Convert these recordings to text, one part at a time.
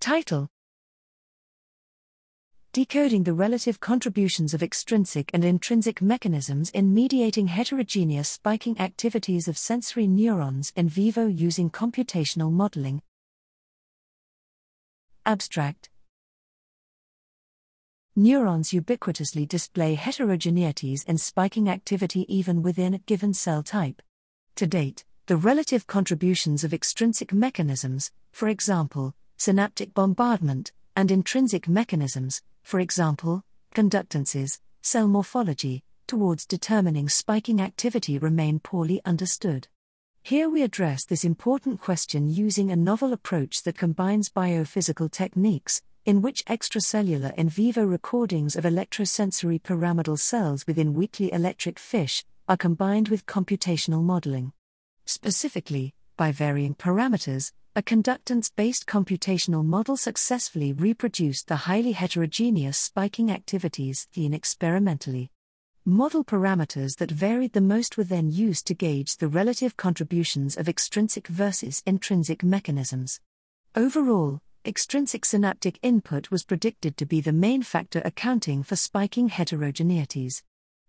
Title Decoding the relative contributions of extrinsic and intrinsic mechanisms in mediating heterogeneous spiking activities of sensory neurons in vivo using computational modeling. Abstract Neurons ubiquitously display heterogeneities in spiking activity even within a given cell type. To date, the relative contributions of extrinsic mechanisms, for example, synaptic bombardment, and intrinsic mechanisms, for example, conductances, cell morphology, towards determining spiking activity remain poorly understood. Here we address this important question using a novel approach that combines biophysical techniques, in which extracellular in vivo recordings of electrosensory pyramidal cells within weakly electric fish are combined with computational modeling. Specifically, by varying parameters, a conductance based computational model successfully reproduced the highly heterogeneous spiking activities seen experimentally. Model parameters that varied the most were then used to gauge the relative contributions of extrinsic versus intrinsic mechanisms. Overall, extrinsic synaptic input was predicted to be the main factor accounting for spiking heterogeneities.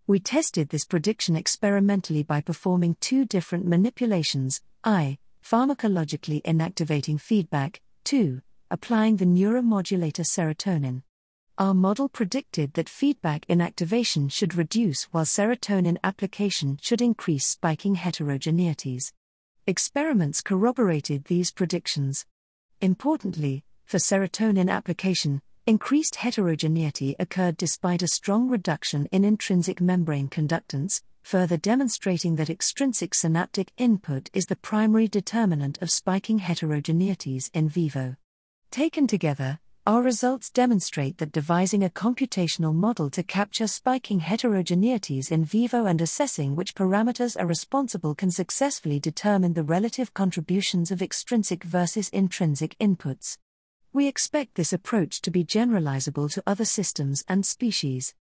We tested this prediction experimentally by performing two different manipulations I, pharmacologically inactivating feedback, 2. Applying the neuromodulator serotonin. Our model predicted that feedback inactivation should reduce while serotonin application should increase spiking heterogeneities. Experiments corroborated these predictions. Importantly, for serotonin application, increased heterogeneity occurred despite a strong reduction in intrinsic membrane conductance, further demonstrating that extrinsic synaptic input is the primary determinant of spiking heterogeneities in vivo. Taken together, our results demonstrate that devising a computational model to capture spiking heterogeneities in vivo and assessing which parameters are responsible can successfully determine the relative contributions of extrinsic versus intrinsic inputs. We expect this approach to be generalizable to other systems and species.